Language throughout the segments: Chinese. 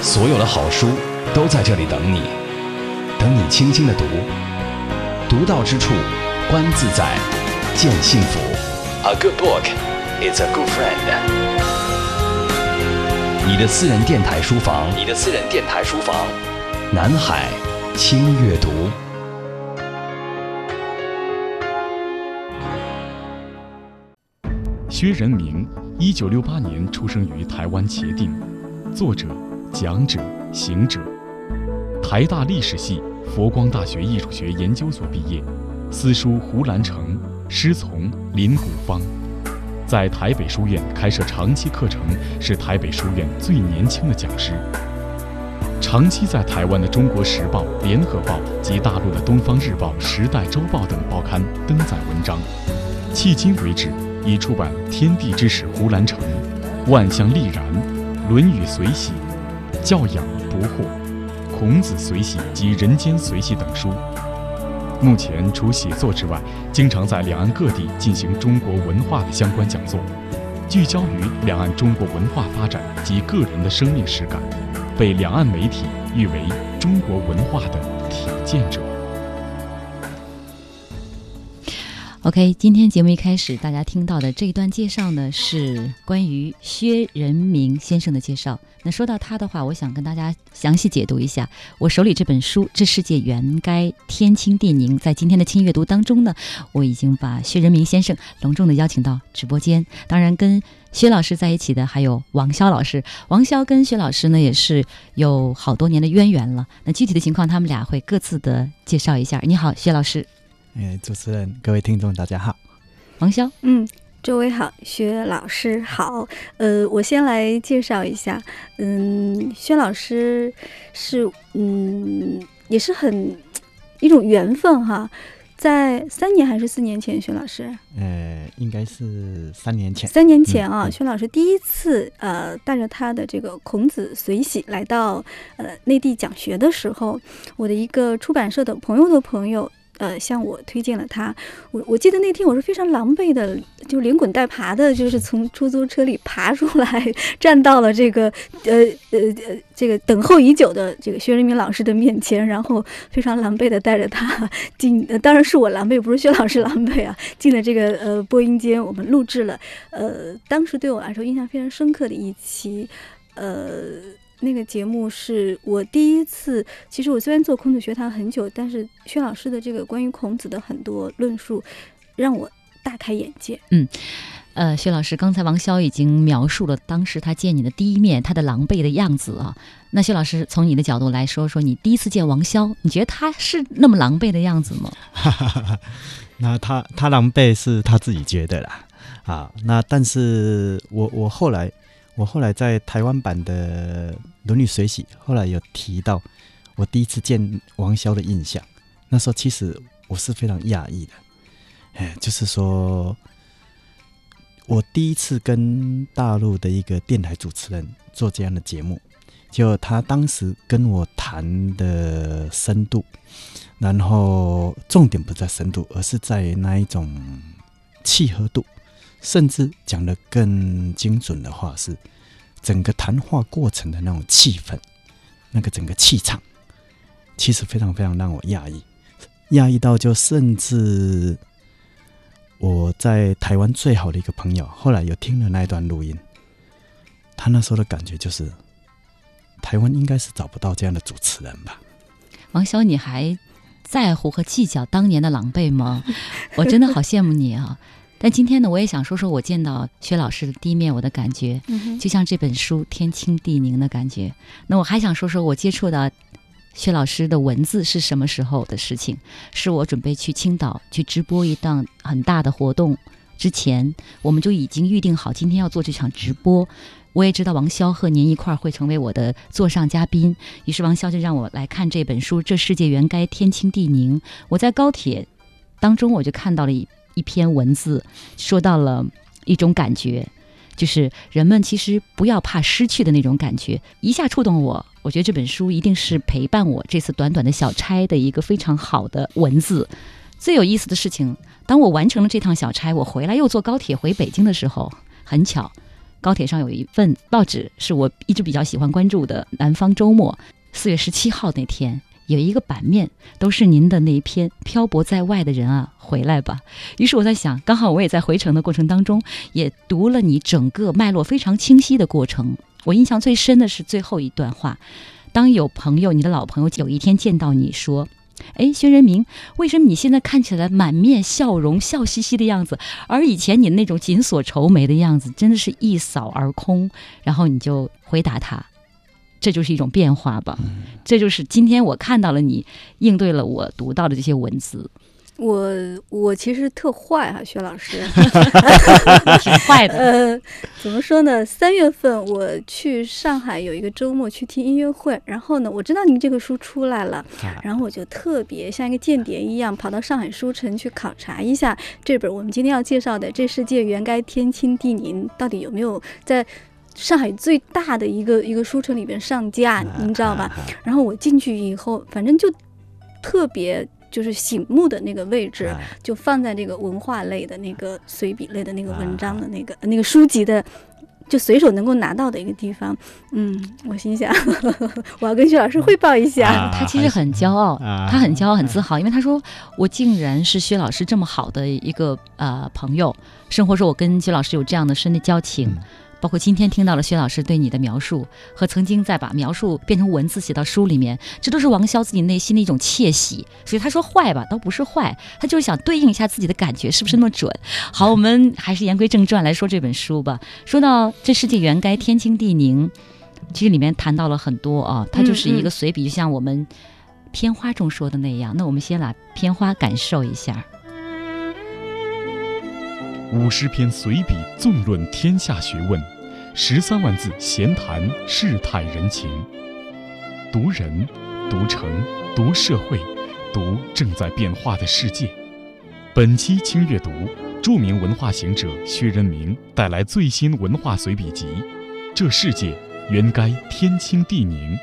所有的好书都在这里等你，等你轻轻的读，读到之处，观自在，见幸福。A good book is a good friend。你的私人电台书房，你的私人电台书房，南海轻阅读。薛仁明，一九六八年出生于台湾茄定，作者、讲者、行者，台大历史系、佛光大学艺术学研究所毕业，私书胡兰成，师从林谷芳，在台北书院开设长期课程，是台北书院最年轻的讲师。长期在台湾的《中国时报》《联合报》及大陆的《东方日报》《时代周报》等报刊登载文章，迄今为止。已出版《天地之始》胡兰成、《万象立然》《论语随喜》《教养不惑》《孔子随喜》及《人间随喜》等书。目前除写作之外，经常在两岸各地进行中国文化的相关讲座，聚焦于两岸中国文化发展及个人的生命实感，被两岸媒体誉为中国文化的体践者。OK，今天节目一开始，大家听到的这一段介绍呢，是关于薛仁明先生的介绍。那说到他的话，我想跟大家详细解读一下。我手里这本书《这世界原该天清地宁》，在今天的轻阅读当中呢，我已经把薛仁明先生隆重的邀请到直播间。当然，跟薛老师在一起的还有王潇老师。王潇跟薛老师呢，也是有好多年的渊源了。那具体的情况，他们俩会各自的介绍一下。你好，薛老师。哎，主持人，各位听众，大家好。王潇，嗯，诸位好，薛老师好。呃，我先来介绍一下，嗯，薛老师是，嗯，也是很一种缘分哈。在三年还是四年前，薛老师？呃，应该是三年前。三年前啊，薛老师第一次呃带着他的这个孔子随喜来到呃内地讲学的时候，我的一个出版社的朋友的朋友。呃，向我推荐了他，我我记得那天我是非常狼狈的，就连滚带爬的，就是从出租车里爬出来，站到了这个呃呃呃这个等候已久的这个薛仁明老师的面前，然后非常狼狈的带着他 进，当然是我狼狈，不是薛老师狼狈啊，进了这个呃播音间，我们录制了，呃，当时对我来说印象非常深刻的一期，呃。那个节目是我第一次。其实我虽然做孔子学堂很久，但是薛老师的这个关于孔子的很多论述，让我大开眼界。嗯，呃，薛老师，刚才王潇已经描述了当时他见你的第一面，他的狼狈的样子啊。那薛老师从你的角度来说说，你第一次见王潇，你觉得他是那么狼狈的样子吗？那他他狼狈是他自己觉得啦。啊，那但是我我后来。我后来在台湾版的《伦理水洗》，后来有提到我第一次见王潇的印象。那时候其实我是非常讶异的，哎，就是说我第一次跟大陆的一个电台主持人做这样的节目，就他当时跟我谈的深度，然后重点不在深度，而是在那一种契合度。甚至讲的更精准的话是，整个谈话过程的那种气氛，那个整个气场，其实非常非常让我讶异，讶异到就甚至我在台湾最好的一个朋友，后来有听了那一段录音，他那时候的感觉就是，台湾应该是找不到这样的主持人吧？王潇，你还在乎和计较当年的狼狈吗？我真的好羡慕你啊！但今天呢，我也想说说我见到薛老师的第一面，我的感觉，就像这本书天清地宁的感觉。那我还想说说我接触到薛老师的文字是什么时候的事情？是我准备去青岛去直播一档很大的活动之前，我们就已经预定好今天要做这场直播。我也知道王潇和您一块儿会成为我的座上嘉宾，于是王潇就让我来看这本书《这世界原该天清地宁》。我在高铁当中，我就看到了一。一篇文字说到了一种感觉，就是人们其实不要怕失去的那种感觉，一下触动我。我觉得这本书一定是陪伴我这次短短的小差的一个非常好的文字。最有意思的事情，当我完成了这趟小差，我回来又坐高铁回北京的时候，很巧，高铁上有一份报纸是我一直比较喜欢关注的《南方周末》，四月十七号那天有一个版面都是您的那一篇《漂泊在外的人啊，回来吧》。于是我在想，刚好我也在回程的过程当中也读了你整个脉络非常清晰的过程。我印象最深的是最后一段话：当有朋友，你的老朋友有一天见到你说。哎，薛仁明，为什么你现在看起来满面笑容、笑嘻嘻的样子，而以前你那种紧锁愁眉的样子，真的是一扫而空？然后你就回答他，这就是一种变化吧。这就是今天我看到了你应对了我读到的这些文字。我我其实特坏哈，薛老师，挺坏的。呃，怎么说呢？三月份我去上海有一个周末去听音乐会，然后呢，我知道您这个书出来了，然后我就特别像一个间谍一样跑到上海书城去考察一下这本我们今天要介绍的《这世界原该天清地宁》到底有没有在上海最大的一个一个书城里边上架，您知道吧？然后我进去以后，反正就特别。就是醒目的那个位置，就放在这个文化类的那个随笔类的那个文章的那个那个书籍的，就随手能够拿到的一个地方。嗯，我心想，我要跟薛老师汇报一下。他其实很骄傲，他很骄傲，很自豪，因为他说我竟然是薛老师这么好的一个呃朋友，生活说我跟薛老师有这样的深的交情。包括今天听到了薛老师对你的描述，和曾经在把描述变成文字写到书里面，这都是王潇自己内心的一种窃喜。所以他说坏吧，倒不是坏，他就是想对应一下自己的感觉是不是那么准。好，我们还是言归正传来说这本书吧。说到这世界原该天清地宁，其实里面谈到了很多啊，它就是一个随笔，就像我们片花中说的那样。那我们先来片花感受一下。五十篇随笔，纵论天下学问；十三万字闲谈世态人情。读人，读城，读社会，读正在变化的世界。本期轻阅读，著名文化行者薛仁明带来最新文化随笔集《这世界原该天清地宁》，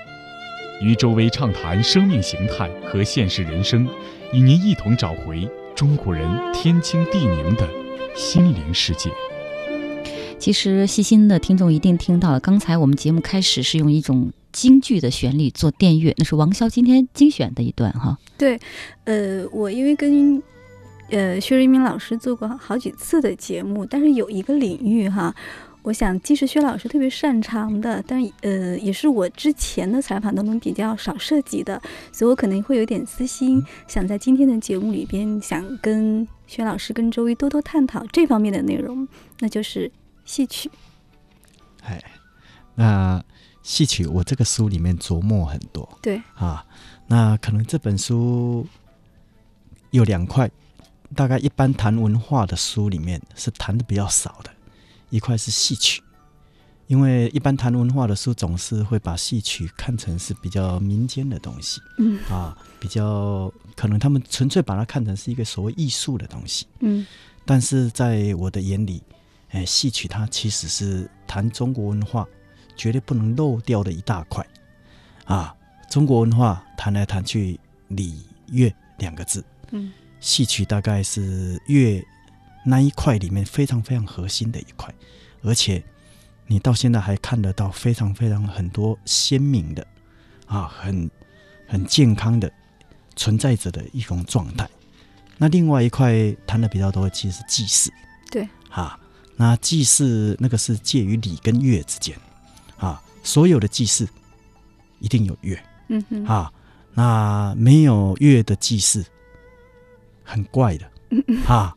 与周薇畅谈生命形态和现实人生，与您一同找回中国人天清地宁的。心灵世界。其实细心的听众一定听到了，刚才我们节目开始是用一种京剧的旋律做电乐，那是王潇今天精选的一段哈。对，呃，我因为跟呃薛瑞明老师做过好几次的节目，但是有一个领域哈。我想，既是薛老师特别擅长的，但呃，也是我之前的采访当中比较少涉及的，所以我可能会有点私心，想在今天的节目里边，想跟薛老师、跟周一多多探讨这方面的内容，那就是戏曲。哎，那戏曲我这个书里面琢磨很多，对。啊，那可能这本书有两块，大概一般谈文化的书里面是谈的比较少的。一块是戏曲，因为一般谈文化的书总是会把戏曲看成是比较民间的东西，嗯。啊，比较可能他们纯粹把它看成是一个所谓艺术的东西，嗯，但是在我的眼里，哎，戏曲它其实是谈中国文化绝对不能漏掉的一大块，啊，中国文化谈来谈去礼乐两个字，嗯，戏曲大概是乐。那一块里面非常非常核心的一块，而且你到现在还看得到非常非常很多鲜明的啊，很很健康的存在着的一种状态。那另外一块谈的比较多，其实是祭祀。对，啊，那祭祀那个是介于礼跟乐之间啊，所有的祭祀一定有乐，嗯哼，啊，那没有乐的祭祀很怪的，啊。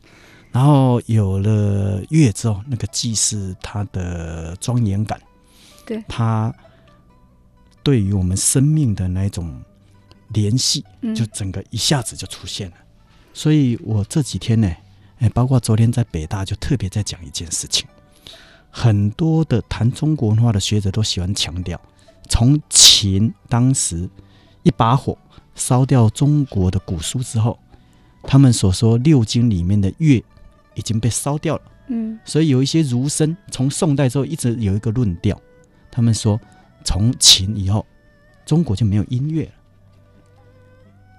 然后有了乐之后，那个祭祀它的庄严感，对。它对于我们生命的那种联系，就整个一下子就出现了。所以我这几天呢，哎，包括昨天在北大就特别在讲一件事情，很多的谈中国文化的学者都喜欢强调，从秦当时一把火烧掉中国的古书之后，他们所说六经里面的乐。已经被烧掉了，嗯，所以有一些儒生从宋代之后一直有一个论调，他们说从秦以后，中国就没有音乐了。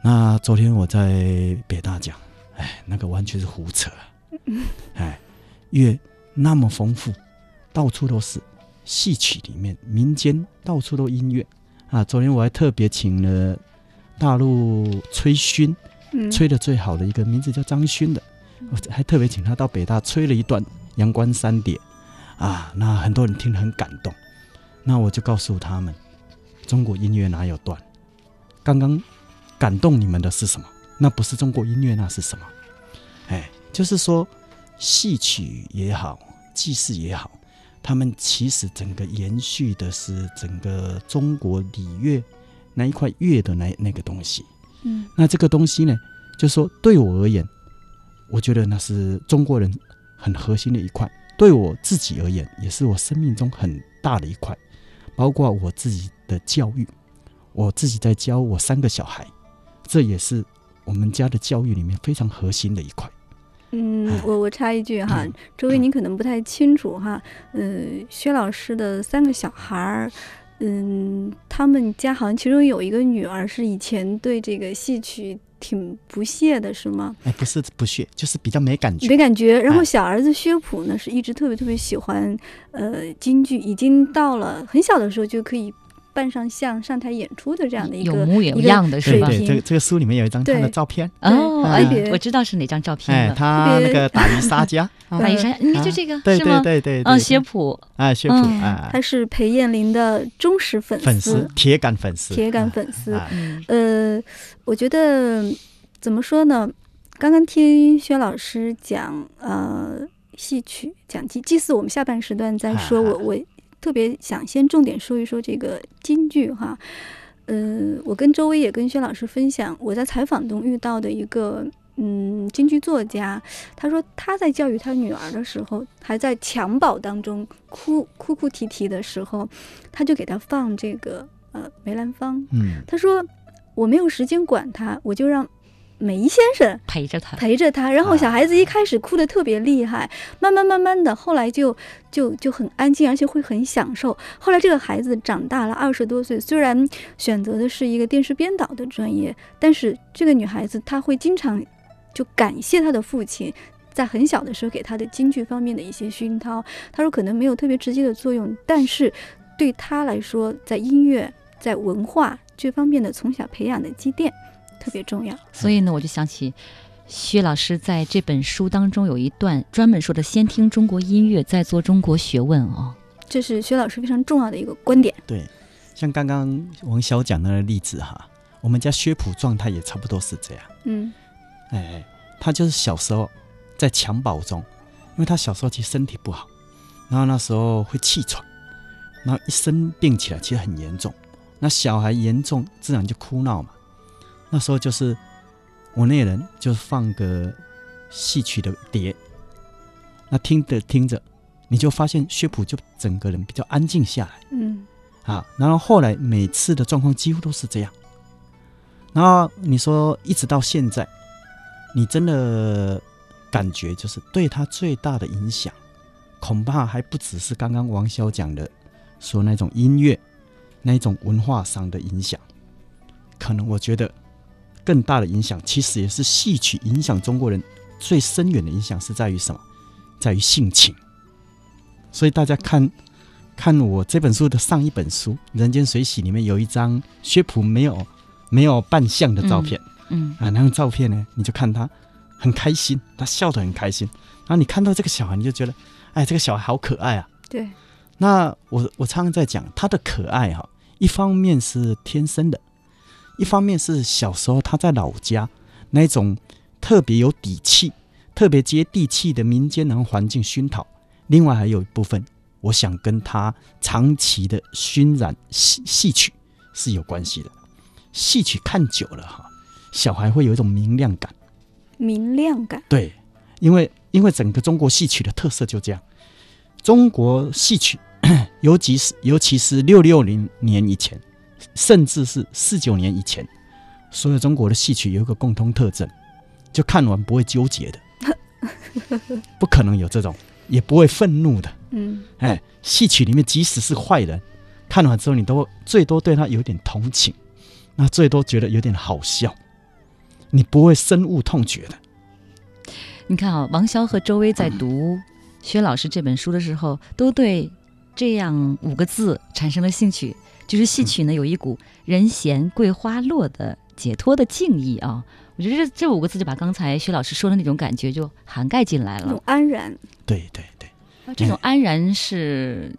那昨天我在北大讲，哎，那个完全是胡扯，哎，乐那么丰富，到处都是戏曲里面，民间到处都音乐啊。昨天我还特别请了大陆吹埙，嗯吹的最好的一个名字叫张勋的，我还特别请他到北大吹了一段《阳关三叠》啊，那很多人听了很感动。那我就告诉他们，中国音乐哪有断？刚刚感动你们的是什么？那不是中国音乐，那是什么？哎，就是说，戏曲也好，祭祀也好，他们其实整个延续的是整个中国礼乐那一块乐的那那个东西。嗯那这个东西呢，就说对我而言，我觉得那是中国人很核心的一块。对我自己而言，也是我生命中很大的一块，包括我自己的教育，我自己在教我三个小孩，这也是我们家的教育里面非常核心的一块。嗯，我我插一句哈嗯，周围您可能不太清楚哈，呃，薛老师的三个小孩儿。嗯，他们家好像其中有一个女儿是以前对这个戏曲挺不屑的，是吗？哎，不是不屑，就是比较没感觉。没感觉。然后哎小儿子薛普呢，是一直特别特别喜欢呃京剧，已经到了很小的时候就可以扮上相、上台演出的这样的一个有模有一样的是吧？对对，平这个这个书里面有一张他的照片，哦，哎，我知道是哪张照片哎，了。他那个打鱼杀家，打渔杀家应该就这个对是吗对？对对，嗯，对薛普，哎，薛普嗯啊，他是裴艳玲的忠实粉粉丝铁杆粉丝，铁杆粉丝。呃，我觉得怎么说呢？刚刚听薛老师讲呃戏曲讲祭祭祀，我们下半时段再说。啊我我特别想先重点说一说这个京剧哈。呃，我跟周薇也跟薛老师分享我在采访中遇到的一个嗯京剧作家，他说他在教育他女儿的时候，还在襁褓当中哭哭哭啼啼的时候，他就给他放这个呃梅兰芳。嗯，他说我没有时间管他，我就让梅先生陪着他，陪着他。然后小孩子一开始哭得特别厉害，慢慢慢慢的，后来就就就很安静，而且会很享受。后来这个孩子长大了，二十多岁，虽然选择的是一个电视编导的专业，但是这个女孩子她会经常就感谢她的父亲。在很小的时候给她的京剧方面的一些熏陶，她说可能没有特别直接的作用，但是对她来说，在音乐、在文化这方面的从小培养的积淀特别重要。所以呢，我就想起薛老师在这本书当中有一段专门说的“先听中国音乐，再做中国学问”哦。这是薛老师非常重要的一个观点。对，像刚刚王晓讲的那个例子哈，我们家薛普状态也差不多是这样。嗯哎，他就是小时候在襁褓中，因为他小时候其实身体不好，然后那时候会气喘，然后一生病起来其实很严重。那小孩严重自然就哭闹嘛。那时候就是我那人就放个戏曲的碟，那听着听着，你就发现薛普就整个人比较安静下来。嗯啊，然后后来每次的状况几乎都是这样。然后你说一直到现在，你真的感觉就是对他最大的影响，恐怕还不只是刚刚王潇讲的说那种音乐那一种文化上的影响，可能我觉得更大的影响，其实也是戏曲影响中国人最深远的影响是在于什么？在于性情。所以大家看看我这本书的上一本书《人间水洗》里面有一张薛普没有没有扮相的照片、嗯，啊，那张照片呢，你就看他很开心，他笑得很开心，然后你看到这个小孩，你就觉得，哎，这个小孩好可爱啊。对，那我我常常在讲他的可爱哈、一方面是天生的，一方面是小时候他在老家那种特别有底气、特别接地气的民间然后环境熏陶，另外还有一部分，我想跟他长期的熏染戏戏曲是有关系的。戏曲看久了哈，小孩会有一种明亮感。明亮感。对，因为因为整个中国戏曲的特色就这样，中国戏曲，尤其是尤其是六六零年以前，甚至是四九年以前，所有中国的戏曲有一个共通特征，就看完不会纠结的，不可能有这种，也不会愤怒的。嗯哎，戏曲里面即使是坏人，看完之后你都最多对他有点同情，那最多觉得有点好笑，你不会深恶痛绝的。你看啊，王潇和周薇在读薛老师这本书的时候，都对这样五个字产生了兴趣，就是戏曲呢有一股人闲桂花落的解脱的静意啊。我觉得这这五个字就把刚才薛老师说的那种感觉就涵盖进来了，安然。对对对。这种安然是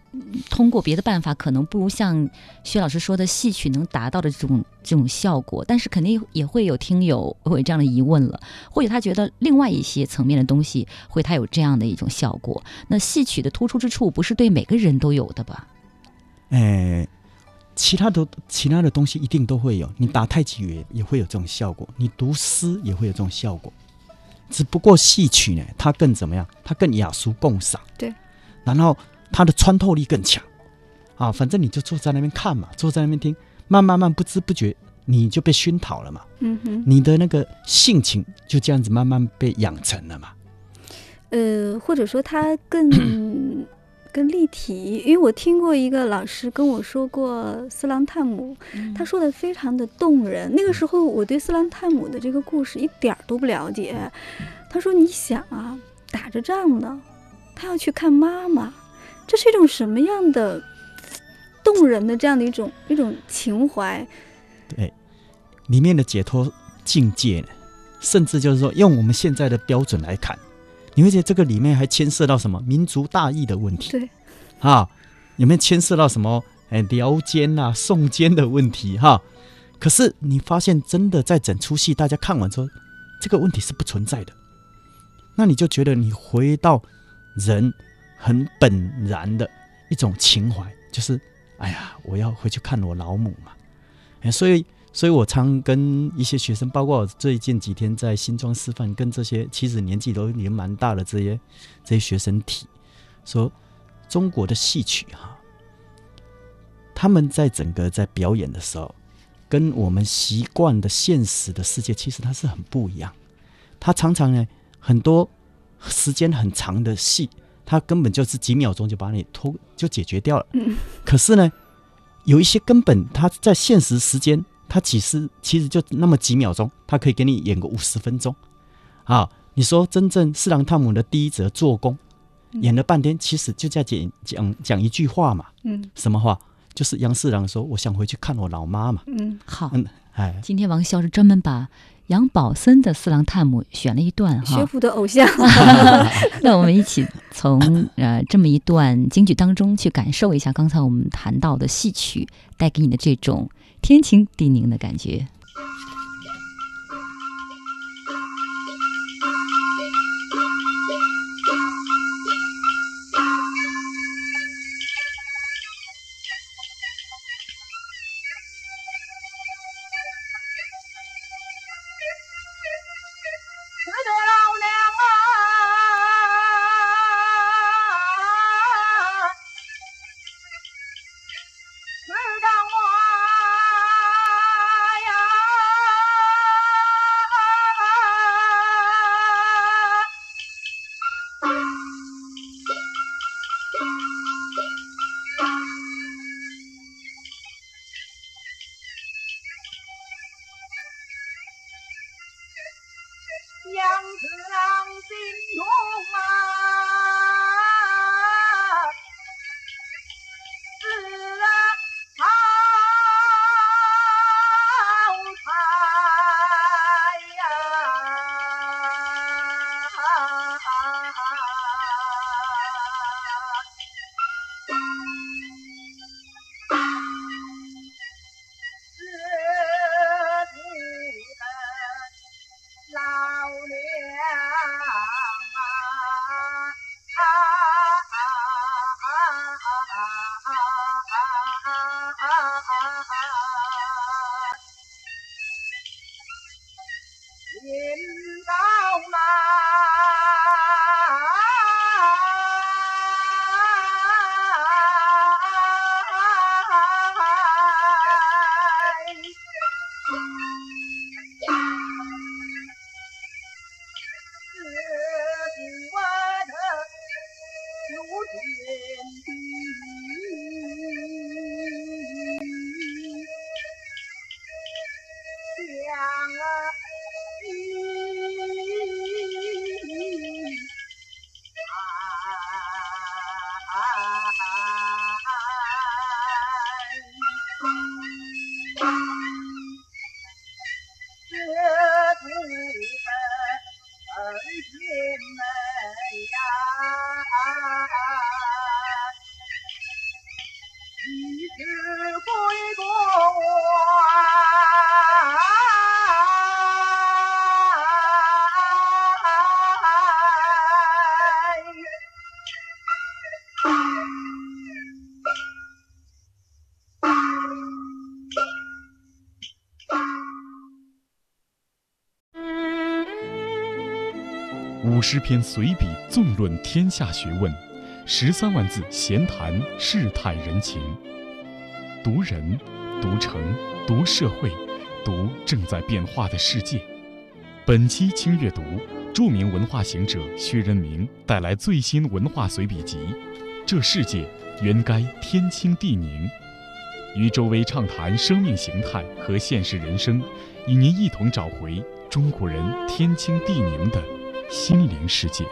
通过别的办法，可能不如像薛老师说的戏曲能达到的这种这种效果。但是肯定也会有听友会有这样的疑问了，或者他觉得另外一些层面的东西会他有这样的一种效果。那戏曲的突出之处不是对每个人都有的吧？哎，其他的其他的东西一定都会有。你打太极也也会有这种效果，你读诗也会有这种效果。只不过戏曲呢，它更怎么样？它更雅俗共赏。对。然后它的穿透力更强，啊，反正你就坐在那边看嘛，坐在那边听，慢慢慢不知不觉你就被熏陶了嘛。嗯哼。你的那个性情就这样子慢慢被养成了嘛。呃，或者说它更更立体，因为我听过一个老师跟我说过斯朗泰姆，他说的非常的动人。那个时候我对斯兰泰姆的这个故事一点儿都不了解。他说：“你想啊，打着仗呢，他要去看妈妈，这是一种什么样的动人的这样的一种一种情怀？”对，里面的解脱境界呢，甚至就是说用我们现在的标准来看。你会觉得这个里面还牵涉到什么民族大义的问题？对，啊，有没有牵涉到什么哎辽奸啊、宋奸的问题？哈，可是你发现真的在整出戏，大家看完之后，这个问题是不存在的。那你就觉得你回到人很本然的一种情怀，就是哎呀，我要回去看我老母嘛。哎，所以。所以我常跟一些学生，包括最近几天在新庄师范，跟这些其实年纪都已经蛮大的这些这些学生提，说中国的戏曲哈，他们在整个在表演的时候，跟我们习惯的现实的世界其实它是很不一样。它常常呢，很多时间很长的戏，它根本就是几秒钟就把你拖就解决掉了。嗯。可是呢，有一些根本它在现实时间。他其实其实就那么几秒钟，他可以给你演个五十分钟，啊！你说真正四郎探母的第一则做工，演了半天，其实就在讲讲讲一句话嘛，嗯，什么话？就是杨四郎说：“我想回去看我老妈嘛。”嗯，好，嗯，哎，今天王潇是专门把杨宝森的四郎探母选了一段哈，学府的偶像，那我们一起从 呃这么一段京剧当中去感受一下刚才我们谈到的戏曲带给你的这种。天晴地宁的感觉。诗篇随笔纵论天下学问，十三万字闲谈世态人情。读人，读城，读社会，读正在变化的世界。本期轻阅读，著名文化行者薛仁明带来最新文化随笔集《这世界原该天清地宁》，与周薇畅谈生命形态和现实人生，与您一同找回中国人天清地宁的。心灵世界，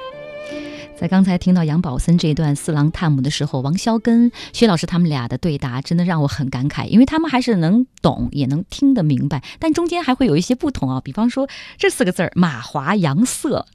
在刚才听到杨宝森这一段四郎探母的时候，王潇跟薛老师他们俩的对答，真的让我很感慨，因为他们还是能懂，也能听得明白，但中间还会有一些不同啊。比方说这四个字儿“马华杨色”。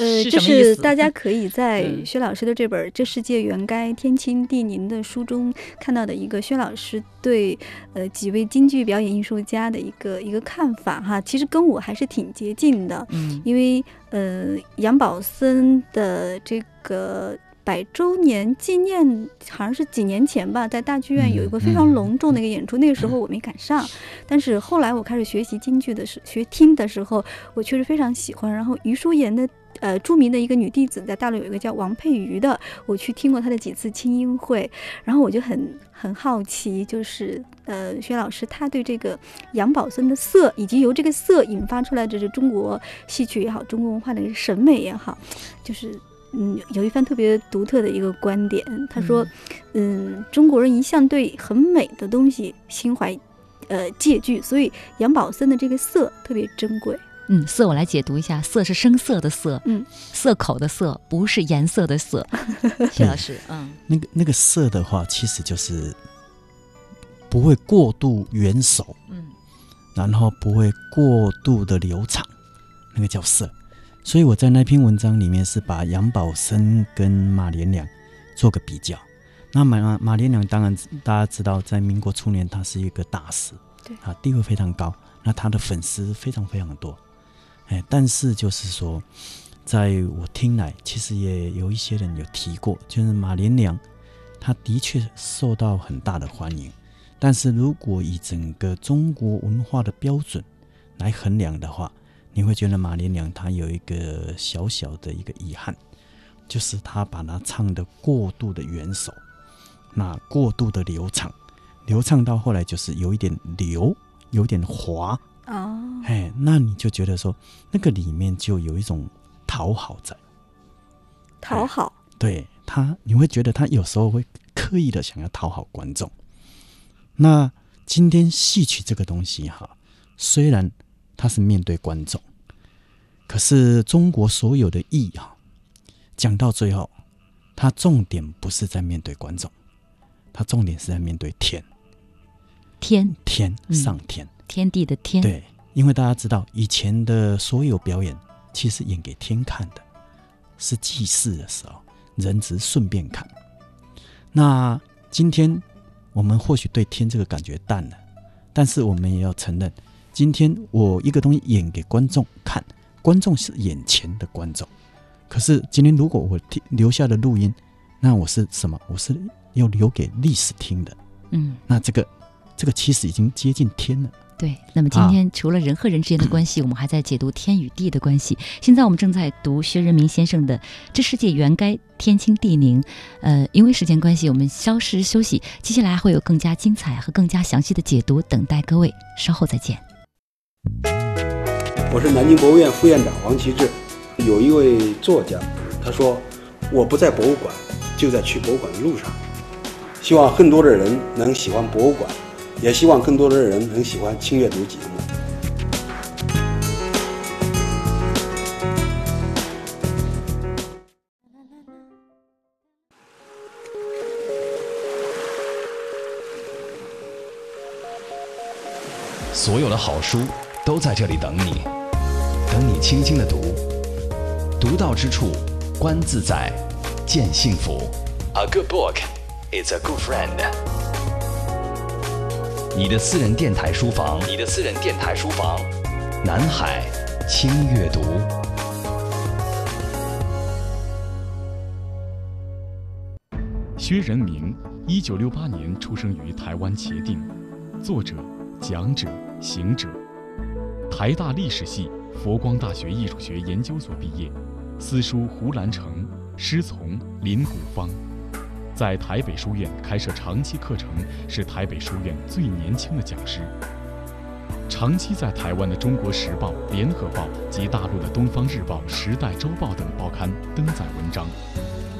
呃，就是大家可以在薛老师的这本《这世界原该天清地宁》的书中看到的一个薛老师对呃几位京剧表演艺术家的一个一个看法哈，其实跟我还是挺接近的。嗯，因为呃杨宝森的这个百周年纪念好像是几年前吧，在大剧院有一个非常隆重的一个演出，那个时候我没赶上，但是后来我开始学习京剧的时学听的时候，我确实非常喜欢。然后余淑妍的。呃，著名的一个女弟子，在大陆有一个叫王佩瑜的，我去听过她的几次清音会，然后我就很很好奇，就是呃，薛老师他对这个杨宝森的色，以及由这个色引发出来的这中国戏曲也好，中国文化的审美也好，就是嗯，有一番特别独特的一个观点。他说，嗯，中国人一向对很美的东西心怀呃戒惧，所以杨宝森的这个色特别珍贵。嗯，色我来解读一下，色是声色的色，嗯，色口的色，不是颜色的色。谢老师，嗯，那个那个色的话，其实就是不会过度圆熟，嗯，然后不会过度的流畅，那个叫色。所以我在那篇文章里面是把杨宝森跟马连良做个比较。那马马连良当然大家知道，在民国初年他是一个大师，对啊，地位非常高，那他的粉丝非常非常多。哎，但是就是说，在我听来，其实也有一些人有提过，就是马连良，他的确受到很大的欢迎。但是如果以整个中国文化的标准来衡量的话，你会觉得马连良他有一个小小的一个遗憾，就是他把它唱的过度的圆熟，那过度的流畅，流畅到后来就是有一点流，有点滑。哦，哎，那你就觉得说，那个里面就有一种讨好在，讨好，对。他，你会觉得他有时候会刻意的想要讨好观众。那今天戏曲这个东西哈，虽然它是面对观众，可是中国所有的艺哈，讲到最后，它重点不是在面对观众，它重点是在面对天，天。天上天。天地的天，对，因为大家知道，以前的所有表演其实演给天看的，是祭祀的时候，人只是顺便看。那今天我们或许对天这个感觉淡了，但是我们也要承认，今天我一个东西演给观众看，观众是眼前的观众。可是今天如果我留下的录音，那我是什么？我是要留给历史听的。嗯，那这个这个其实已经接近天了。对，那么今天除了人和人之间的关系，我们还在解读天与地的关系。现在我们正在读薛仁明先生的《这世界原该天清地宁》。呃，因为时间关系，我们稍事休息，接下来会有更加精彩和更加详细的解读等待各位，稍后再见。我是南京博物院副院长王其志。有一位作家，他说：“我不在博物馆，就在去博物馆的路上。”希望更多的人能喜欢博物馆。也希望更多的人能喜欢轻阅读节目。所有的好书都在这里等你，等你轻轻的读，读到之处，观自在，见幸福。A good book is a good friend. 你的私人电台书房，你的私人电台书房，南海轻阅读。薛仁明，一九六八年出生于台湾茄定，作者、讲者、行者，台大历史系、佛光大学艺术学研究所毕业，私书胡兰成，师从林谷芳，在台北书院开设长期课程，是台北书院最年轻的讲师。长期在台湾的《中国时报》《联合报》及大陆的《东方日报》《时代周报》等报刊登载文章，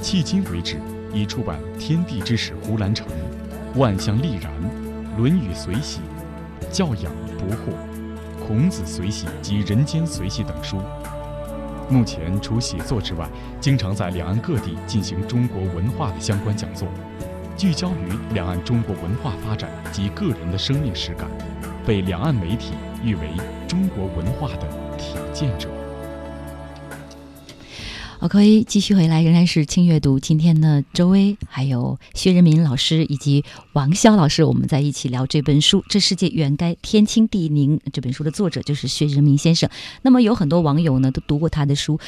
迄今为止。已出版《天地之始，胡兰成》《万象立然》《论语随喜》《教养不惑》《孔子随喜》及《人间随喜》等书。目前除写作之外，经常在两岸各地进行中国文化的相关讲座，聚焦于两岸中国文化发展及个人的生命实感，被两岸媒体誉为中国文化的体见者。OK，继续回来，仍然是轻阅读。今天呢，周薇、还有薛仁民老师以及王潇老师，我们在一起聊这本书《这世界原该天清地宁》。这本书的作者就是薛仁民先生。那么有很多网友呢都读过他的书。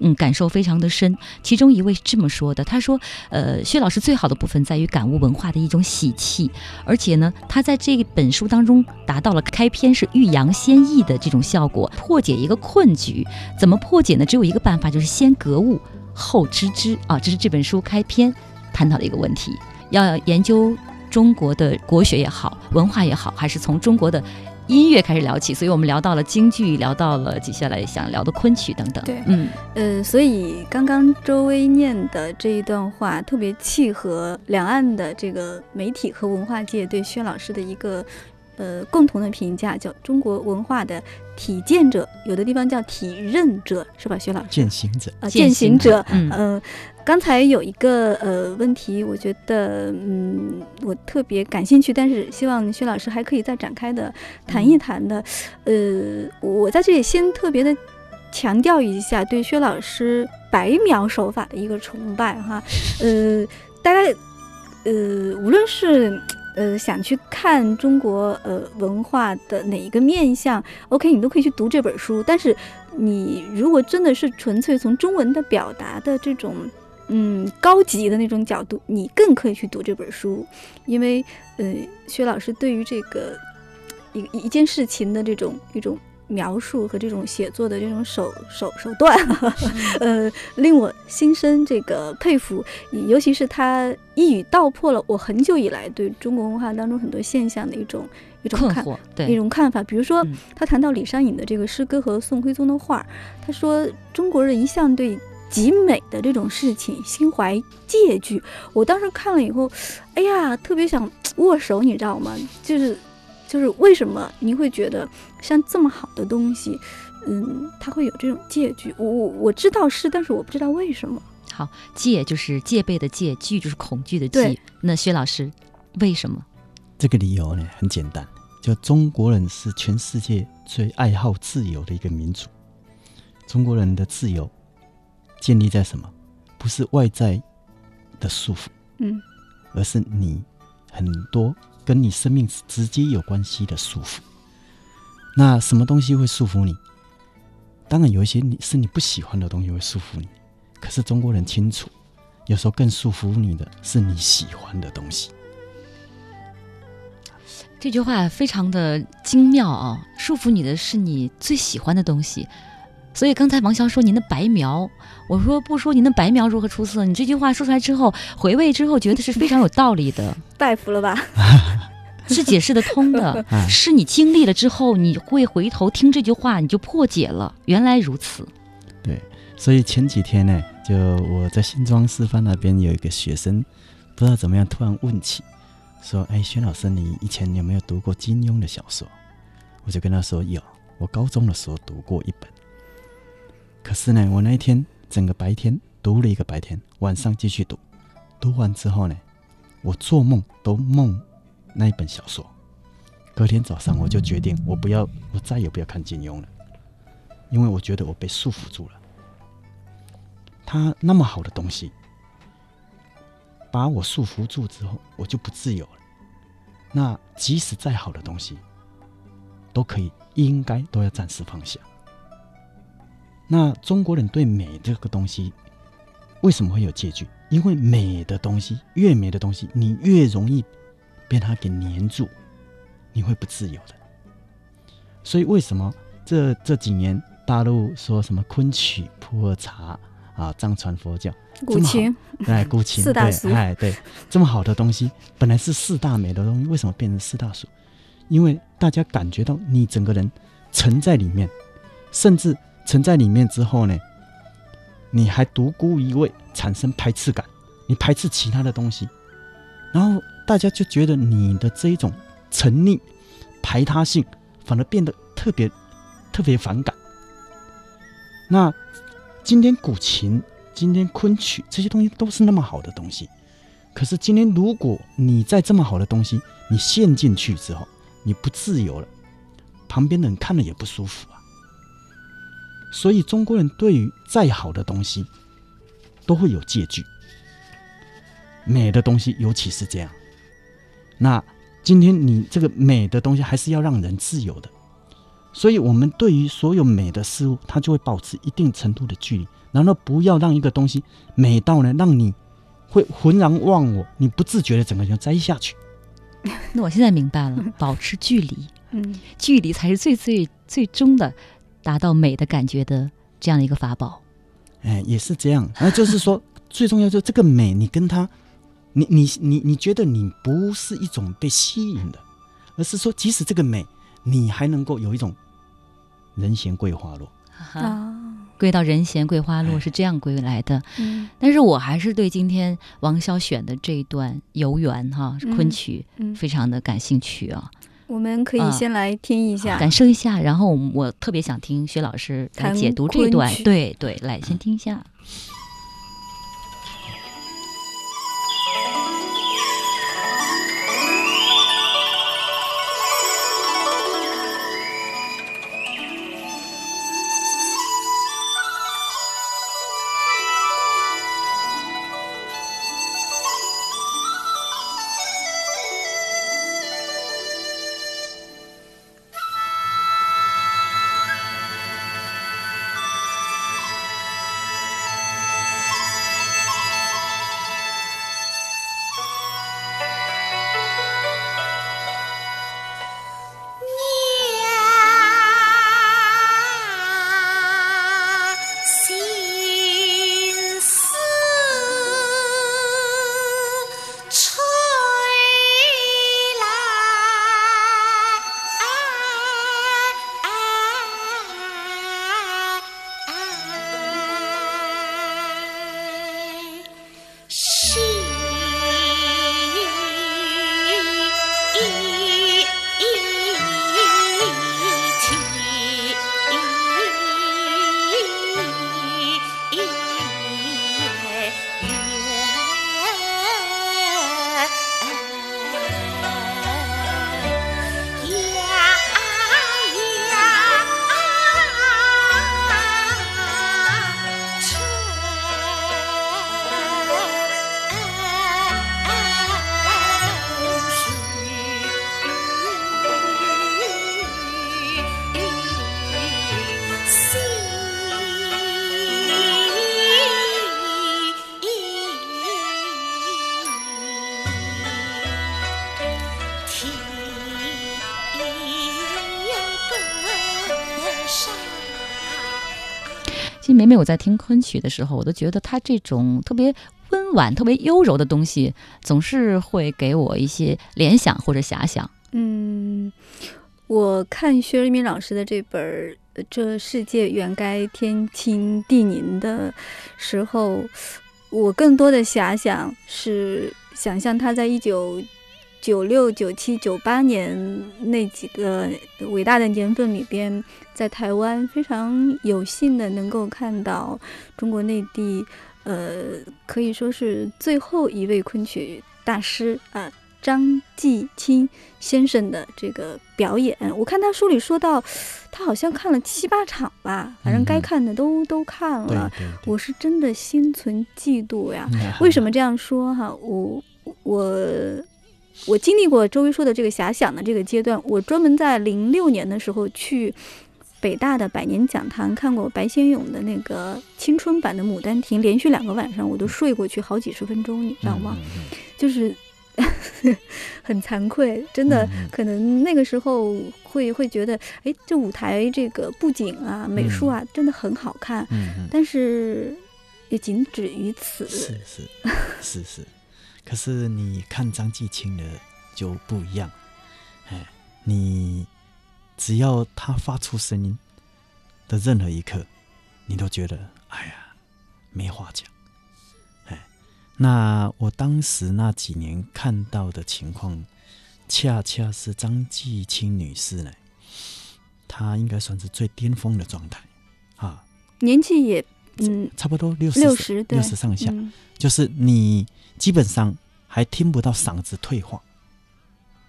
嗯，感受非常的深。其中一位是这么说的：“他说，呃，薛老师最好的部分在于感悟文化的一种喜气，而且呢，他在这本书当中达到了开篇是欲扬先抑的这种效果，破解一个困局。怎么破解呢？只有一个办法，就是先格物，后知之啊。这是这本书开篇探讨的一个问题。要研究中国的国学也好，文化也好，还是从中国的。”音乐开始聊起，所以我们聊到了京剧，聊到了接下来想聊的昆曲等等。对，嗯，呃，所以刚刚周薇念的这一段话特别契合两岸的这个媒体和文化界对薛老师的一个呃共同的评价，叫中国文化的体践者，有的地方叫体认者，是吧？薛老师，践行者啊，践行者，嗯。刚才有一个呃问题，我觉得嗯，我特别感兴趣，但是希望薛老师还可以再展开的谈一谈的。呃，我在这里先特别的强调一下对薛老师白描手法的一个崇拜哈。呃，大家呃，无论是呃想去看中国呃文化的哪一个面相，OK，你都可以去读这本书。但是你如果真的是纯粹从中文的表达的这种。嗯，高级的那种角度，你更可以去读这本书，因为，呃，薛老师对于这个一一件事情的这种一种描述和这种写作的这种手手手段，呃，令我心生这个佩服。尤其是他一语道破了我很久以来对中国文化当中很多现象的一种一种看一种看法。比如说，他谈到李商隐的这个诗歌和宋徽宗的画，他说中国人一向对。极美的这种事情，心怀戒惧。我当时看了以后，哎呀，特别想握手，你知道吗？就是，就是为什么你会觉得像这么好的东西，嗯，它会有这种戒惧？我我我知道是，但是我不知道为什么。好，戒就是戒备的戒，惧就是恐惧的惧。那薛老师，为什么？这个理由呢，很简单，就中国人是全世界最爱好自由的一个民族，中国人的自由。建立在什么？不是外在的束缚，嗯，而是你很多跟你生命直接有关系的束缚。那什么东西会束缚你？当然有一些你是你不喜欢的东西会束缚你。可是中国人清楚，有时候更束缚你的是你喜欢的东西。这句话非常的精妙啊！束缚你的是你最喜欢的东西。所以刚才王潇说您的白描，我说不说您的白描如何出色？你这句话说出来之后，回味之后，觉得是非常有道理的，拜服了吧？是解释得通的，是你经历了之后，你会回头听这句话，你就破解了，原来如此。对，所以前几天呢，就我在新庄师范那边有一个学生，不知道怎么样，突然问起，说：“哎，薛老师，你以前有没有读过金庸的小说？”我就跟他说：“有，我高中的时候读过一本。”可是呢，我那一天整个白天读了一个白天，晚上继续读。读完之后呢，我做梦都梦那一本小说。隔天早上我就决定，我不要，我再也不要看金庸了，因为我觉得我被束缚住了。他那么好的东西，把我束缚住之后，我就不自由了。那即使再好的东西，都可以，应该都要暂时放下。那中国人对美这个东西，为什么会有戒惧？因为美的东西，越美的东西，你越容易被它给黏住，你会不自由的。所以为什么这这几年大陆说什么昆曲、普洱茶啊、藏传佛教、古琴，哎，古琴，四大俗，哎，对，这么好的东西，本来是四大美的东西，为什么变成四大俗？因为大家感觉到你整个人沉在里面，甚至沉在里面之后呢？你还独孤一味，产生排斥感，你排斥其他的东西，然后大家就觉得你的这一种沉溺、排他性，反而变得特别特别反感。那今天古琴、今天昆曲这些东西都是那么好的东西，可是今天如果你在这么好的东西你陷进去之后，你不自由了，旁边的人看了也不舒服。所以中国人对于再好的东西，都会有戒惧。美的东西尤其是这样。那今天你这个美的东西还是要让人自由的，所以我们对于所有美的事物，它就会保持一定程度的距离，然后不要让一个东西美到呢，让你会浑然忘我，你不自觉的整个人栽下去。那我现在明白了，保持距离，嗯，距离才是最最最终的。达到美的感觉的这样的一个法宝，哎，也是这样。那就是说，最重要就是这个美，你跟他，你你你你觉得你不是一种被吸引的，而是说，即使这个美，你还能够有一种人闲桂花落。啊，归到人闲桂花落是这样归来的。嗯，但是我还是对今天王潇选的这一段游园哈昆曲非常的感兴趣啊。我们可以先来听一下，感受一下，然后我特别想听薛老师来解读这段，对对，来先听一下。每每我在听昆曲的时候，我都觉得他这种特别温婉、特别优柔的东西，总是会给我一些联想或者遐想。嗯，我看薛瑞敏老师的这本《这世界原该天清地宁》的时候，我更多的遐想是想象他在一九九六、九七、九八年那几个伟大的年份里边。在台湾非常有幸的能够看到中国内地，呃，可以说是最后一位昆曲大师啊，张继清先生的这个表演。我看他书里说到，他好像看了七八场吧，反正该看的都都看了。我是真的心存嫉妒呀！为什么这样说哈？我我我经历过周一说的这个遐想的这个阶段，我专门在零六年的时候去。北大的百年讲坛看过白先勇的那个青春版的《牡丹亭》，连续两个晚上我都睡过去好几十分钟，你知道吗？就是很惭愧，真的，可能那个时候会会觉得，哎，这舞台这个布景啊、美术啊，真的很好看。嗯但是也仅止于此。是是是是，可是你看张继青的就不一样，哎，你。只要他发出声音的任何一刻，你都觉得哎呀，没话讲。哎，那我当时那几年看到的情况，恰恰是张继青女士呢，她应该算是最巅峰的状态啊，年纪也嗯差不多六十六十六十上下，就是你基本上还听不到嗓子退化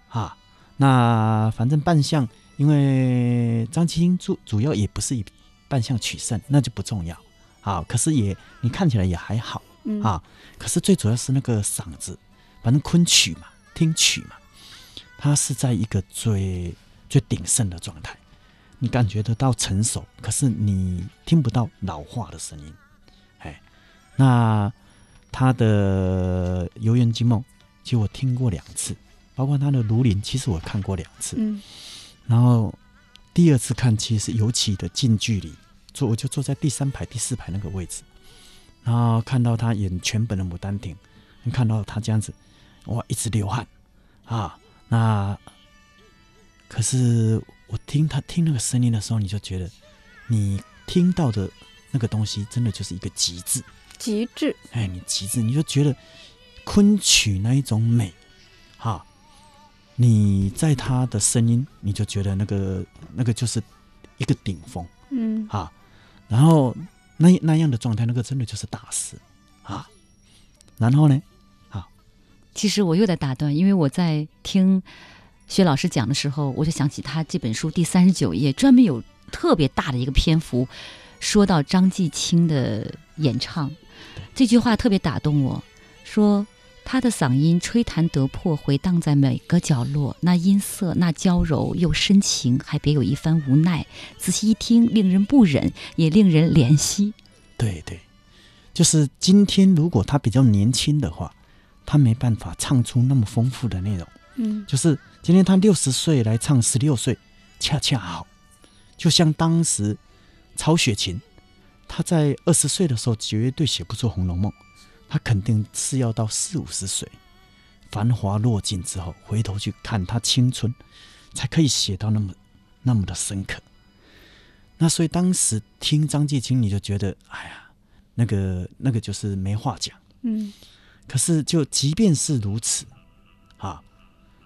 啊。那反正扮相。因为张继青主主要也不是以扮相取胜，那就不重要啊。可是也你看起来也还好啊。可是最主要是那个嗓子，反正昆曲嘛，听曲嘛，它是在一个最最鼎盛的状态，你感觉得到成熟，可是你听不到老化的声音。哎，那他的《游园惊梦》，其实我听过两次，包括他的《庐陵》，其实我看过两次。嗯。然后第二次看，其实尤其的近距离坐，我就坐在第三排、第四排那个位置，然后看到他演全本的《牡丹亭》，看到他这样子，哇，一直流汗啊。那可是我听他听那个声音的时候，你就觉得你听到的那个东西，真的就是一个极致，极致。哎，你极致，你就觉得昆曲那一种美，哈。你在他的声音，你就觉得那个那个就是一个顶峰，嗯哈，然后那那样的状态，那个真的就是大师啊。然后呢，啊，其实我又在打断，因为我在听薛老师讲的时候，我就想起他这本书第三十九页，专门有特别大的一个篇幅说到张继清的演唱，这句话特别打动我，说。他的嗓音吹弹得破，回荡在每个角落。那音色，那娇柔又深情，还别有一番无奈。仔细一听，令人不忍，也令人怜惜。对对，就是今天，如果他比较年轻的话，他没办法唱出那么丰富的内容。嗯，就是今天他六十岁来唱十六岁，恰恰好。就像当时曹雪芹，他在二十岁的时候绝对写不出《红楼梦》。他肯定是要到四五十岁，繁华落尽之后，回头去看他青春，才可以写到那么那么的深刻。那所以当时听张继青，你就觉得，哎呀，那个那个就是没话讲。嗯。可是就即便是如此，啊，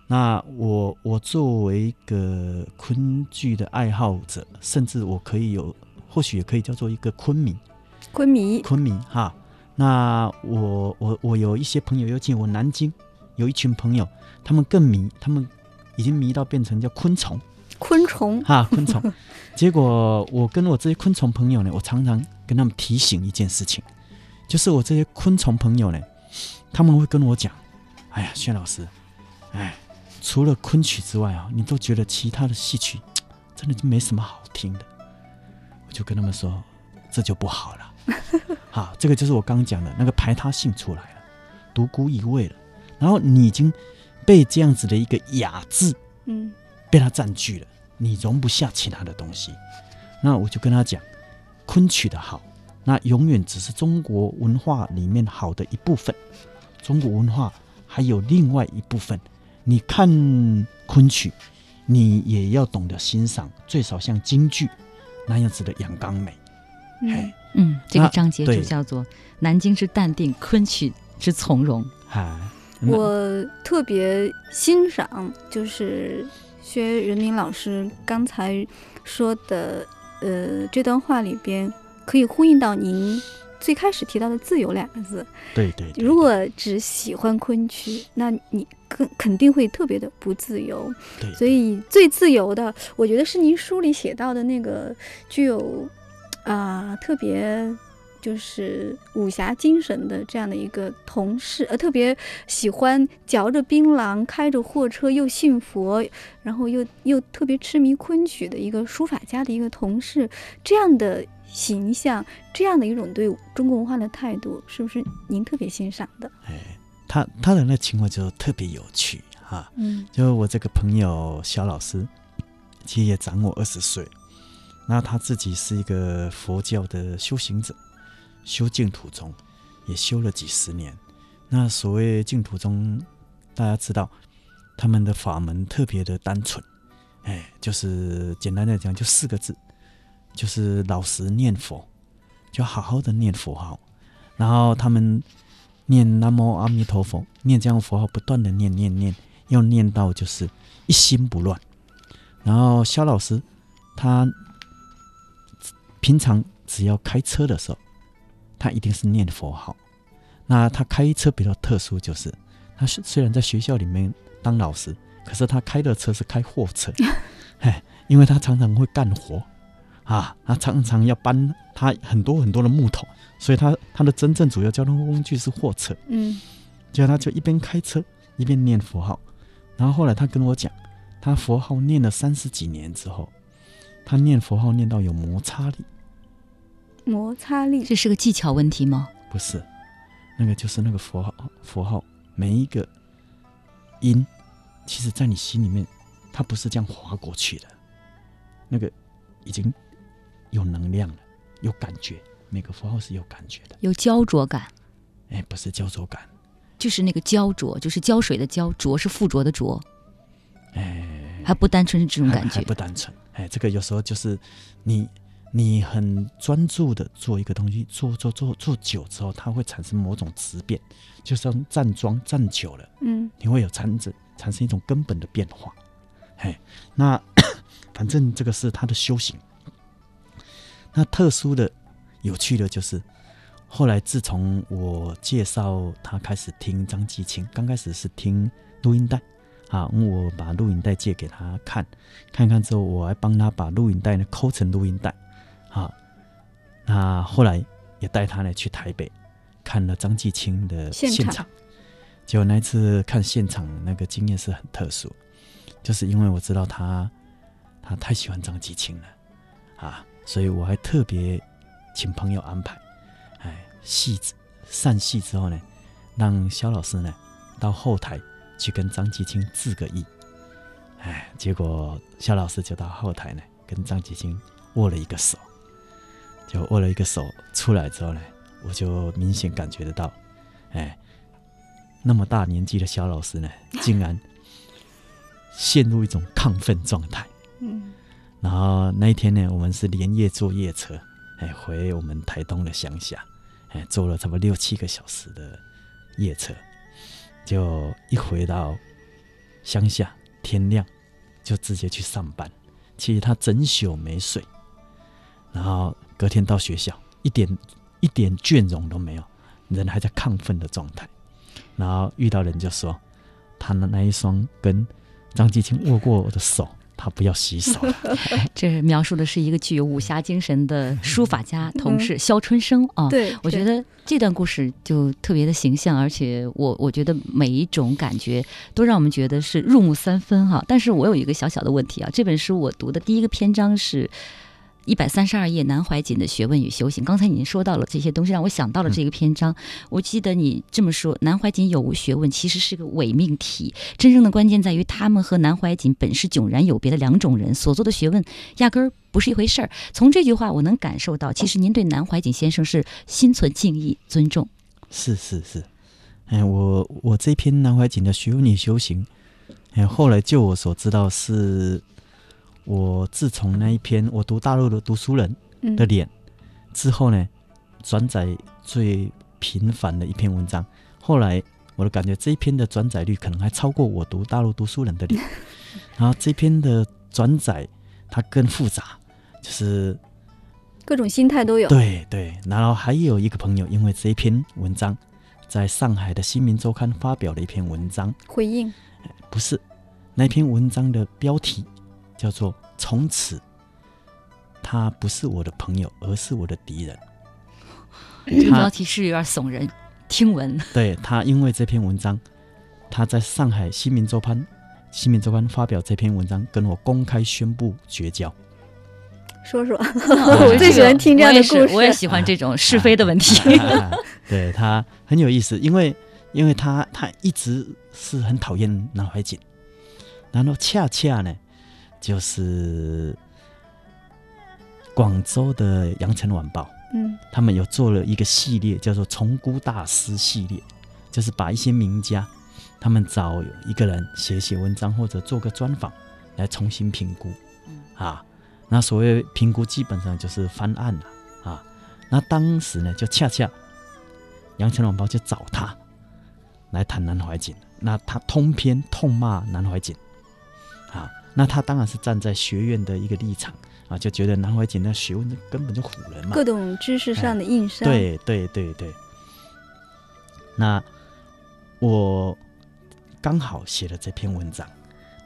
那我我作为一个昆剧的爱好者，甚至我可以有，或许也可以叫做一个昆迷。昆迷。昆迷哈。那我我我有一些朋友，尤其我南京有一群朋友，他们更迷，他们已经迷到变成叫昆虫，昆虫哈昆虫。结果我跟我这些昆虫朋友呢，我常常跟他们提醒一件事情，就是我这些昆虫朋友呢，他们会跟我讲，哎呀，薛老师，哎，除了昆曲之外啊，你都觉得其他的戏曲 真的就没什么好听的，我就跟他们说，这就不好了。好，这个就是我刚讲的那个排他性出来了，独孤一味了。然后你已经被这样子的一个雅致，嗯，被他占据了，你容不下其他的东西。那我就跟他讲，昆曲的好，那永远只是中国文化里面好的一部分。中国文化还有另外一部分，你看昆曲，你也要懂得欣赏，最少像京剧那样子的阳刚美，哎。嗯，这个章节就叫做《南京之淡定，昆曲之从容》。我特别欣赏，就是薛仁明老师刚才说的，呃，这段话里边可以呼应到您最开始提到的“自由”两个字。对对。如果只喜欢昆曲，那你肯肯定会特别的不自由。对，所以最自由的，我觉得是您书里写到的那个具有啊、特别。就是武侠精神的这样的一个同事，呃，特别喜欢嚼着槟榔、开着货车又信佛，然后又又特别痴迷昆曲的一个书法家的一个同事，这样的形象，这样的一种对中国文化的态度，是不是您特别欣赏的？哎，他他的那情况就特别有趣哈、嗯。就我这个朋友小老师，其实也长我二十岁，那他自己是一个佛教的修行者，修净土宗也修了几十年。那所谓净土宗，大家知道他们的法门特别的单纯，哎，就是简单的讲，就四个字，就是老实念佛，就好好的念佛号，然后他们念南无阿弥陀佛，念这样的佛号，不断的念念念，要念到就是一心不乱。然后肖老师他平常只要开车的时候，他一定是念佛号。那他开车比较特殊，就是他是虽然在学校里面当老师，可是他开的车是开货车，嘿，因为他常常会干活啊，他常常要搬他很多很多的木头，所以他他的真正主要交通工具是货车。嗯。结果他就一边开车一边念佛号，然后后来他跟我讲，他佛号念了三十几年之后，他念佛号念到有摩擦力，摩擦力。这是个技巧问题吗？不是，那个就是那个佛号佛号每一个音，其实在你心里面，它不是这样划过去的，那个已经有能量了，有感觉，每个符号是有感觉的，有焦灼感，哎，不是焦灼感，就是那个焦灼，就是胶水的胶，灼是附着的灼，哎，还不单纯是这种还还感觉。不单纯。哎，这个有时候就是你你很专注的做一个东西，做做做做久之后，它会产生某种质变，就像站桩站久了，嗯你会有产生产生一种根本的变化。哎，那 反正这个是他的修行。那特殊的、有趣的就是，后来自从我介绍他开始听张继青，刚开始是听录音带啊，我把录音带借给他看，看看之后，我还帮他把录音带呢抠成录音带啊。那后来也带他呢去台北看了张继青的现场现场，结果那一次看现场那个经验是很特殊，就是因为我知道他他太喜欢张继青了啊，所以我还特别请朋友安排，哎，戏子散戏之后呢，让肖老师呢到后台去跟张继青致个意，哎，结果肖老师就到后台呢跟张继青握了一个手，就握了一个手出来之后呢，我就明显感觉得到，哎，那么大年纪的肖老师呢，竟然陷入一种亢奋状态。然后那一天呢，我们是连夜坐夜车，哎，回我们台东的乡下，哎，坐了差不多六七个小时的夜车，就一回到乡下，天亮就直接去上班。其实他整宿没睡，然后隔天到学校，一点一点倦容都没有，人还在亢奋的状态。然后遇到人就说，他的那一双跟张继青握过我的手，他不要洗手了。这描述的是一个具有武侠精神的书法家同事肖春生啊。对，我觉得这段故事就特别的形象，而且我我觉得每一种感觉都让我们觉得是入木三分哈。但是我有一个小小的问题啊，这本书我读的第一个篇章是。一百三十二页，南怀瑾的学问与修行。刚才您说到了这些东西，让我想到了这个篇章。我记得你这么说，南怀瑾有无学问其实是个伪命题，真正的关键在于他们和南怀瑾本是迥然有别的两种人，所做的学问压根儿不是一回事儿。从这句话，我能感受到，其实您对南怀瑾先生是心存敬意、尊重。是是是，哎，我我这篇南怀瑾的学问与修行，哎，后来就我所知道是，我自从那一篇我读大陆的读书人嗯的脸之后呢，转载最频繁的一篇文章。后来我的感觉这一篇的转载率可能还超过我读大陆读书人的脸。然后这篇的转载它更复杂，就是各种心态都有。对对，然后还有一个朋友因为这一篇文章在上海的《新民周刊》发表了一篇文章，回应不是那篇文章的标题叫做“从此他不是我的朋友，而是我的敌人”。这标题是有点耸人听闻。对他，因为这篇文章，他在上海《新民周刊》《新民周刊》发表这篇文章，跟我公开宣布绝交。说说，我最喜欢听这样的故事。我也喜欢这种是非的问题。对他很有意思，因为因为他他一直是很讨厌南怀瑾，然后恰恰呢，就是广州的《羊城晚报》，嗯，他们有做了一个系列，叫做“重估大师”系列，就是把一些名家，他们找一个人写写文章或者做个专访，来重新评估，啊。那所谓评估，基本上就是翻案了啊。那当时呢，就恰恰《羊城晚报》就找他来谈南怀瑾，那他通篇痛骂南怀瑾啊。那他当然是站在学院的一个立场啊，就觉得南怀瑾那学问根本就唬人嘛，各种知识上的硬伤。对对对对。那我刚好写了这篇文章，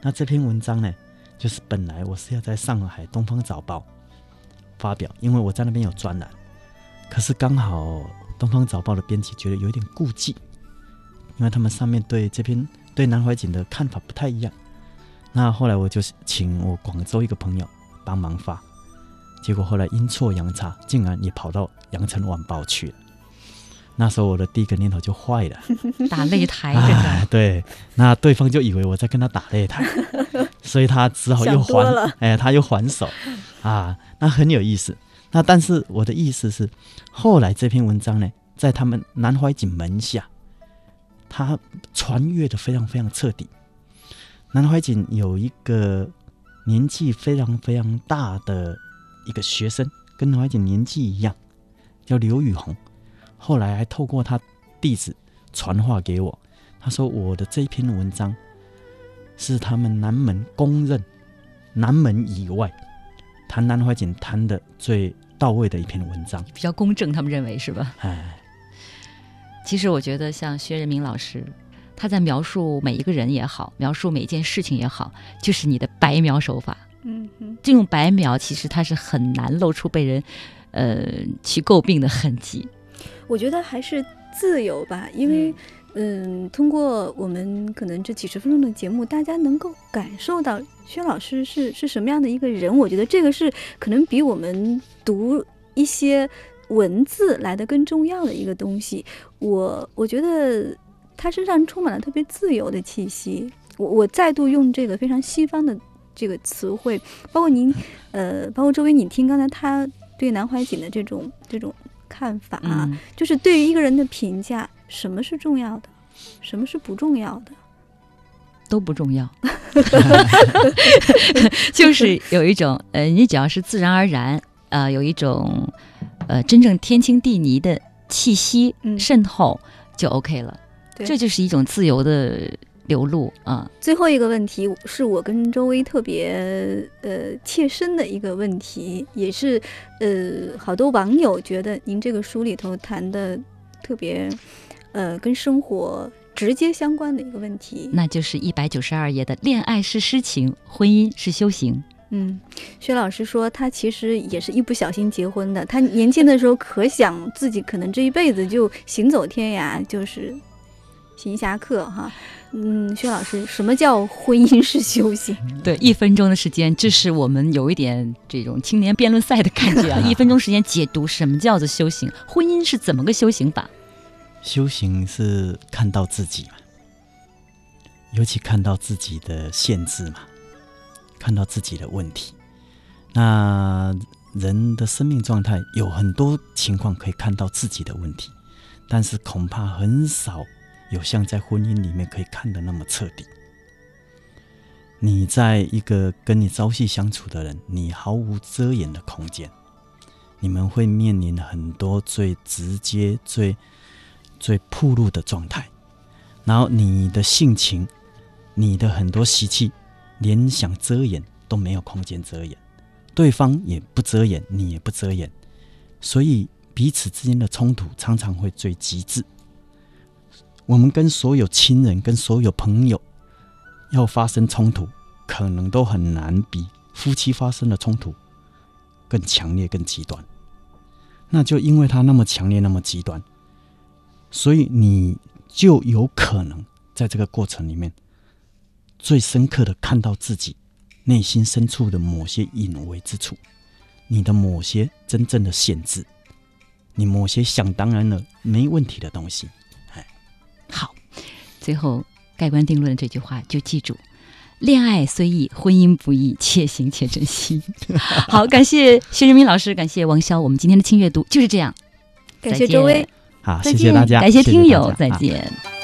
那这篇文章呢？就是本来我是要在上海《东方早报》发表，因为我在那边有专栏。可是刚好《东方早报》的编辑觉得有点顾忌，因为他们上面对这篇对南怀瑾的看法不太一样。那后来我就请我广州一个朋友帮忙发，结果后来阴错阳差，竟然也跑到《羊城晚报》去了。那时候我的第一个念头就坏了，打擂台。对，那对方就以为我在跟他打擂台，所以他只好又还，哎，他又还手，啊，那很有意思。那但是我的意思是，后来这篇文章呢，在他们南怀瑾门下，他传阅的非常非常彻底。南怀瑾有一个年纪非常非常大的一个学生，跟南怀瑾年纪一样，叫刘宇宏。后来还透过他弟子传话给我，他说我的这一篇文章是他们南门公认南门以外谈南怀瑾谈的最到位的一篇文章，比较公正，他们认为是吧？哎，其实我觉得像薛仁明老师，他在描述每一个人也好，描述每一件事情也好，就是你的白描手法。嗯哼，这种白描其实它是很难露出被人呃去诟病的痕迹。我觉得还是自由吧，因为，嗯，通过我们可能这几十分钟的节目，大家能够感受到薛老师是是什么样的一个人。我觉得这个是可能比我们读一些文字来的更重要的一个东西。我我觉得他身上充满了特别自由的气息。我我再度用这个非常西方的这个词汇，包括您，呃，包括周围你听刚才他对南怀瑾的这种这种。看法啊，就是对于一个人的评价，什么是重要的，什么是不重要的，都不重要。就是有一种呃，你只要是自然而然，呃，有一种呃真正天清地泥的气息渗透，就 OK 了。这就是一种自由的。流露啊！最后一个问题是我跟周薇特别呃切身的一个问题，也是呃好多网友觉得您这个书里头谈的特别呃跟生活直接相关的一个问题，那就是一百九十二页的“恋爱是诗情，婚姻是修行”。嗯，薛老师说他其实也是一不小心结婚的，他年轻的时候可想自己可能这一辈子就行走天涯，就是行侠客哈。嗯，薛老师，什么叫婚姻式修行？对，一分钟的时间，这是我们有一点这种青年辩论赛的感觉啊！一分钟时间解读什么叫做修行，婚姻是怎么个修行法？修行是看到自己嘛，尤其看到自己的限制嘛，看到自己的问题。那人的生命状态有很多情况可以看到自己的问题，但是恐怕很少。有像在婚姻里面可以看得那么彻底。你在一个跟你朝夕相处的人，你毫无遮掩的空间，你们会面临很多最直接、最最铺路的状态。然后你的性情，你的很多习气，连想遮掩都没有空间遮掩，对方也不遮掩，你也不遮掩，所以彼此之间的冲突常常会最极致。我们跟所有亲人、跟所有朋友要发生冲突，可能都很难比夫妻发生的冲突更强烈、更极端。那就因为他那么强烈、那么极端，所以你就有可能在这个过程里面，最深刻的看到自己内心深处的某些隐微之处，你的某些真正的限制，你某些想当然了没问题的东西。好，最后盖棺定论的这句话就记住：恋爱虽易，婚姻不易，且行且珍惜。好，感谢薛仁明老师，感谢王潇，我们今天的轻阅读就是这样。感谢周薇，好，再见，谢谢大家，感谢听友，再见。